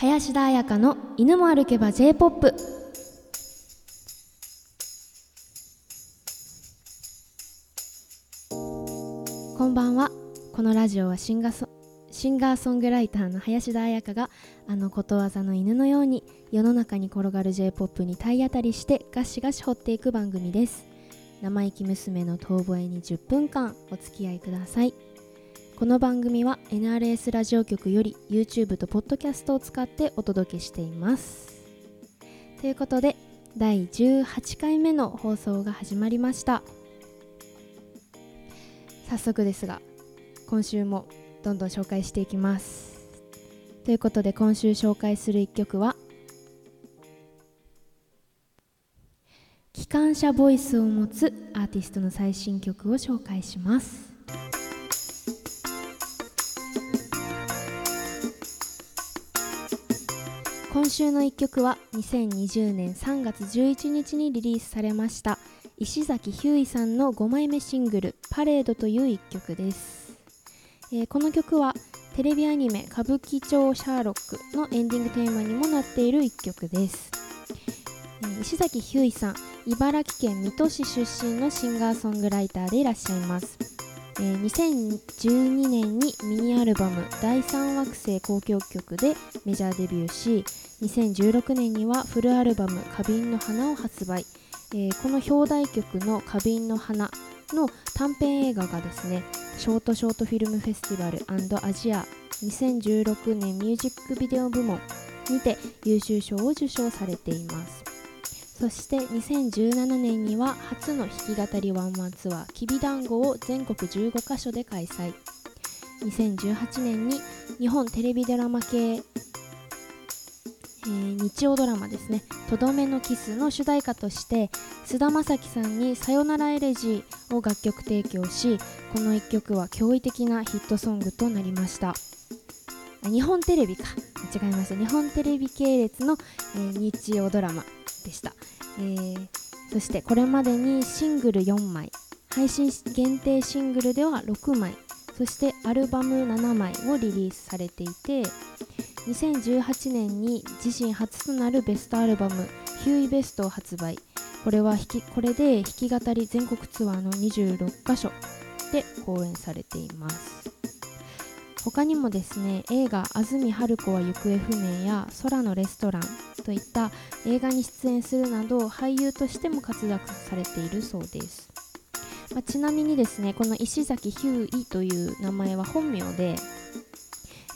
林田彩香の犬も歩けば J-POP こんばんは。このラジオはシンガソシンガーソングライターの林田彩香があのことわざの犬のように世の中に転がる J-POP に体当たりしてガシガシ掘っていく番組です。生意気娘の遠吠えに10分間お付き合いください。この番組は NRS ラジオ局より YouTube と Podcast を使ってお届けしています。ということで第18回目の放送が始まりました。早速ですが今週もどんどん紹介していきます。ということで今週紹介する一曲は機関車ボイスを持つアーティストの最新曲を紹介します。今週の一曲は2020年3月11日にリリースされました石崎ひゅーいさんの5枚目シングル「パレード」という一曲です、えー、この曲はテレビアニメ「歌舞伎町シャーロック」のエンディングテーマにもなっている一曲です、えー、石崎ひゅーいさん茨城県水戸市出身のシンガーソングライターでいらっしゃいます。えー、2012年にミニアルバム「第三惑星交響曲」でメジャーデビューし2016年にはフルアルバム「花瓶の花」を発売、えー、この表題曲の「花瓶の花」の短編映画がですねショートショートフィルムフェスティバルアジア2016年ミュージックビデオ部門にて優秀賞を受賞されています。そして2017年には初の弾き語りワンマンツアー「きびだんご」を全国15カ所で開催。2018年に日本テレビドラマ系、えー、日曜ドラマですね「とどめのキス」の主題歌として菅田将暉さんに「さよならエレジー」を楽曲提供しこの1曲は驚異的なヒットソングとなりました。日本テレビか。間違えました。日本テレビ系列の、えー、日曜ドラマでした、えー、そしてこれまでにシングル4枚。配信限定シングルでは6枚。そしてアルバム7枚をリリースされていて2018年に自身初となるベストアルバム「ヒューイベスト」を発売。これは弾きこれで弾き語り全国ツアーの26カ所で公演されています。他にもですね映画「安住春子は行方不明」や「空のレストラン」といった映画に出演するなど俳優としても活躍されているそうです、まあ、ちなみにですねこの石崎ヒューイという名前は本名で、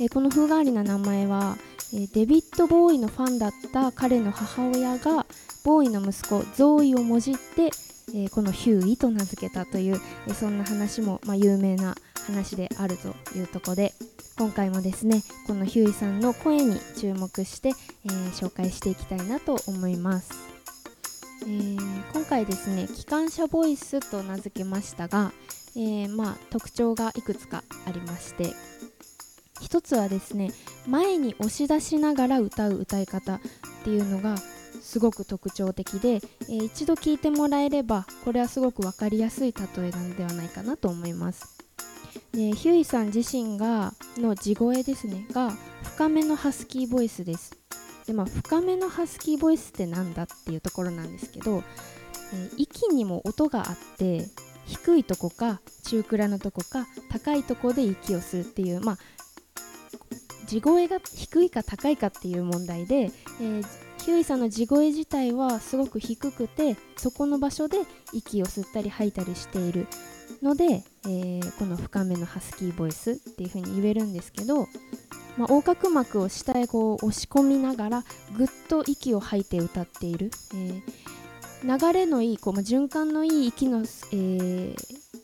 えー、この風変わりな名前は、えー、デビッド・ボーイのファンだった彼の母親がボーイの息子ゾーイをもじって、えー、このヒューイと名付けたという、えそんな話も、まあ、有名な話であるというとこで今回もですねこのヒューイさんの声に注目して、えー、紹介していきたいなと思います、えー、今回ですね機関車ボイスと名付けましたが、えー、まあ、特徴がいくつかありまして一つはですね前に押し出しながら歌う歌い方っていうのがすごく特徴的で、えー、一度聞いてもらえればこれはすごく分かりやすい例えなのではないかなと思います。でヒューイさん自身がの地声ですねが深めのハスキーボイスです。でまあ深めのハスキーボイスってなんだっていうところなんですけど、えー、息にも音があって低いとこか中くらのとこか高いとこで息をするっていうまあ地声が低いか高いかっていう問題で、えー、ヒュイさんの地声自体はすごく低くてそこの場所で息を吸ったり吐いたりしているので、えー、この深めのハスキーボイスっていう風に言えるんですけど、まあ、横隔膜を下へこう押し込みながらぐっと息を吐いて歌っている、えー、流れのいいこう、まあ、循環のいい息の、えー、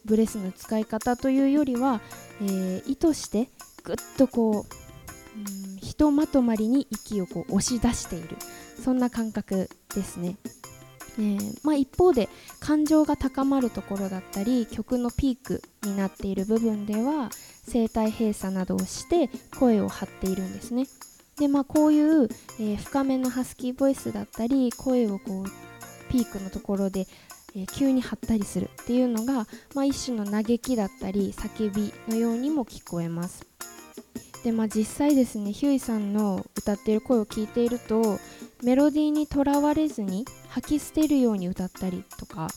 ブレスの使い方というよりは、え意図してぐっとこう、うん、ひとまとまりに息をこう押し出しているそんな感覚ですね。えー、まあ、一方で感情が高まるところだったり曲のピークになっている部分では声帯閉鎖などをして声を張っているんですね。でまあこういう、えー、深めのハスキーボイスだったり声をこうピークのところで、えー、急に張ったりするっていうのが、まあ、一種の嘆きだったり叫びのようにも聞こえます。でまあ実際ですねヒューイさんの歌っている声を聞いているとメロディーにとらわれずに吐き捨てるように歌ったりとか。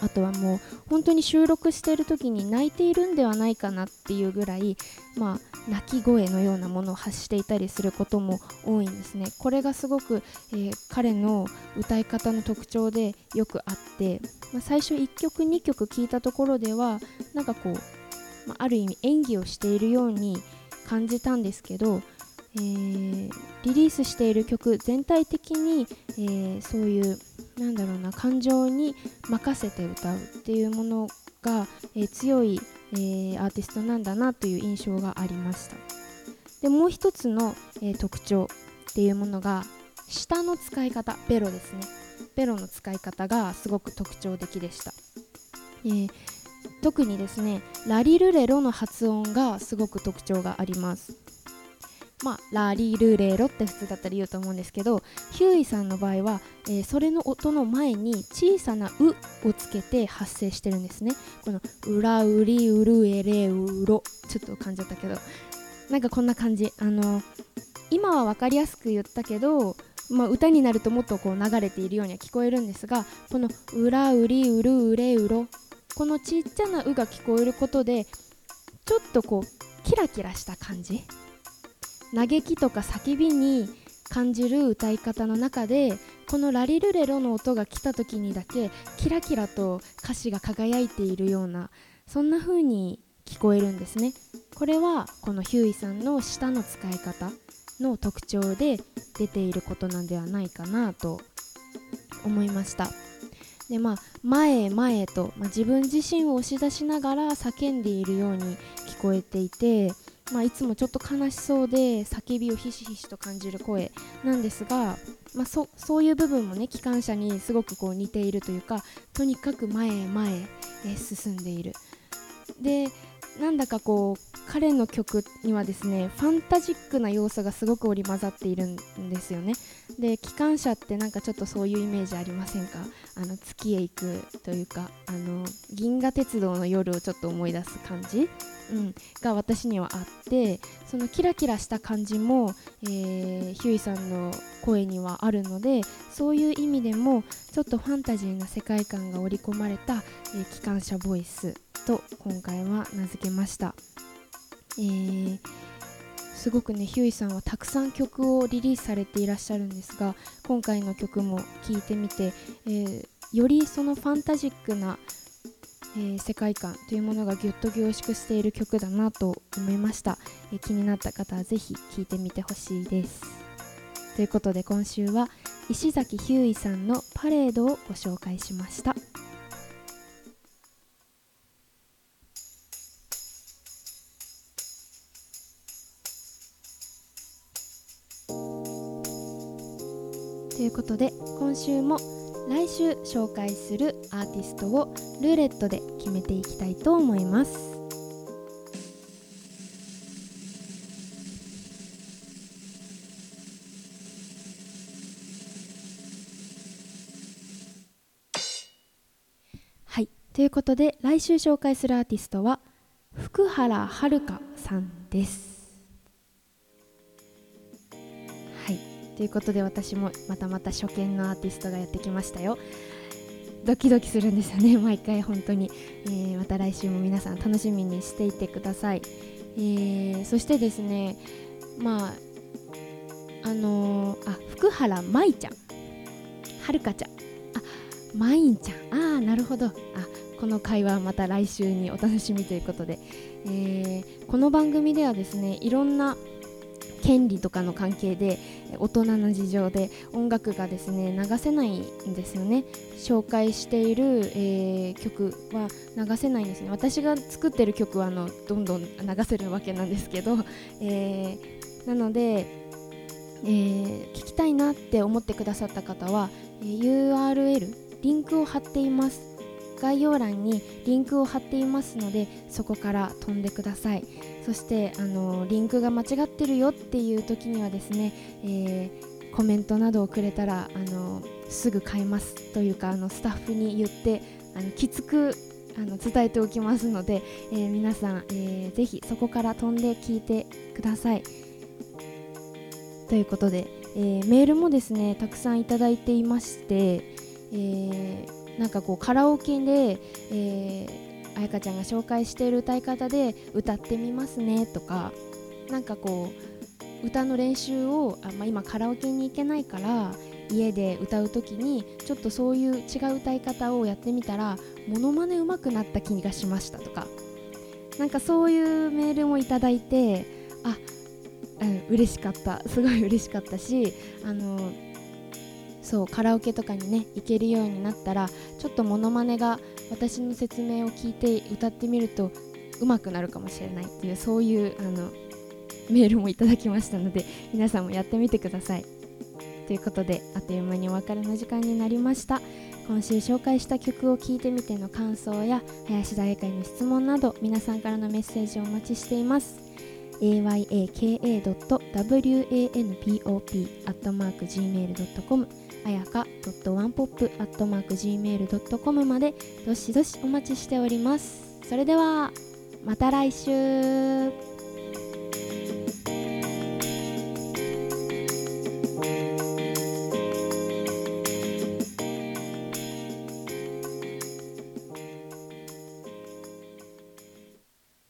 あとはもう本当に収録してる時に泣いているんではないかなっていうぐらい、まあ、泣き声のようなものを発していたりすることも多いんですね。これがすごく、えー、彼の歌い方の特徴でよくあって、まあ、最初1曲2曲聴いたところではなんかこう、まあ、ある意味演技をしているように感じたんですけど、えー、リリースしている曲全体的に、えー、そういうなんだろうな感情に任せて歌うっていうものが、えー、強い、えー、アーティストなんだなという印象がありました。でもう一つの、えー、特徴っていうものが舌の使い方ベロですね。ベロの使い方がすごく特徴的でした、えー、特にですねラリルレロの発音がすごく特徴があります。まあ、ラリールーレーロって普通だったら言うと思うんですけどヒューイさんの場合は、えー、それの音の前に小さな「う」をつけて発声してるんですね。この「うらうりうるえれうろ」ちょっと噛んじゃったけど。なんかこんな感じ。あの今は分かりやすく言ったけど、まあ、歌になるともっとこう流れているようには聞こえるんですがこの「うらうりうるうれうろ」このちっちゃな「う」が聞こえることでちょっとこうキラキラした感じ。嘆きとか叫びに感じる歌い方の中でこのラリルレロの音が来た時にだけキラキラと歌詞が輝いているようなそんな風に聞こえるんですね。これはこのヒューイさんの舌の使い方の特徴で出ていることなんではないかなと思いました。でまあ前へ前へと、まあ、自分自身を押し出しながら叫んでいるように聞こえていてまあ、いつもちょっと悲しそうで叫びをひしひしと感じる声なんですが、まあ、そそういう部分もね機関車にすごくこう似ているというかとにかく前へ前へ進んでいる。でなんだかこう彼の曲にはですねファンタジックな要素がすごく織り交ざっているんですよね。で機関車ってなんかちょっとそういうイメージありませんか？あの月へ行くというかあの銀河鉄道の夜をちょっと思い出す感じ？うん、が私にはあってそのキラキラした感じも、えー、ヒューイさんの声にはあるのでそういう意味でもちょっとファンタジーな世界観が織り込まれた、えー、機関車ボイスと今回は名付けました、えー、すごくねヒューイさんはたくさん曲をリリースされていらっしゃるんですが今回の曲も聴いてみて、えー、よりそのファンタジックなえー、世界観というものがぎゅっと凝縮している曲だなと思いました、えー、気になった方はぜひ聴いてみてほしいです。ということで今週は石崎ひゅーいさんの「パレード」をご紹介しました。ということで今週も来週紹介するアーティストをルーレットで決めていきたいと思います。ということで来週紹介するアーティストは福原遥さんです。はい。ということで私もまたまた初見のアーティストがやってきましたよ。ドキドキするんですよね 毎回本当に、えー、また来週も皆さん楽しみにしていてください、えー、そしてですねまああのー、あ福原舞ちゃん。はるかちゃん。あまいんちゃん。ああなるほど。あこの会話また来週にお楽しみということで、えー、この番組ではですねいろんな権利とかの関係で大人の事情で音楽がですね流せないんですよね。紹介している、えー、曲は流せないんですね。私が作ってる曲はあのどんどん流せるわけなんですけど、えー、なので、えー、聞きたいなって思ってくださった方は、え URL リンクを貼っています。概要欄にリンクを貼っていますのでそこから飛んでくださいそしてあのリンクが間違ってるよっていう時にはですね、えー、コメントなどをくれたらあのすぐ買いますというかあのスタッフに言ってあのきつくあの伝えておきますので、えー、皆さん、えー、ぜひそこから飛んで聞いてください。ということで、えー、メールもですねたくさんいただいていまして、えー、なんかこうカラオケで、えー、彩香ちゃんが紹介している歌い方で歌ってみますねとかなんかこう歌の練習をあ、まあ、今カラオケに行けないから家で歌う時にちょっとそういう違う歌い方をやってみたらモノマネ上手くなった気がしましたとか。なんかそういうメールもいただいてあ、うん、嬉しかった。すごい嬉しかったしあのそうカラオケとかにね行けるようになったらちょっとモノマネが私の説明を聞いて歌ってみると上手くなるかもしれないっていうそういうあのメールもいただきましたので皆さんもやってみてください。ということであっという間にお別れの時間になりました今週紹介した曲を聴いてみての感想や林田英会の質問など皆さんからのメッセージをお待ちしています ayaka.wanpop.gmail.com あやか .onepop.gmail.com までどしどしお待ちしております。それではまた来週。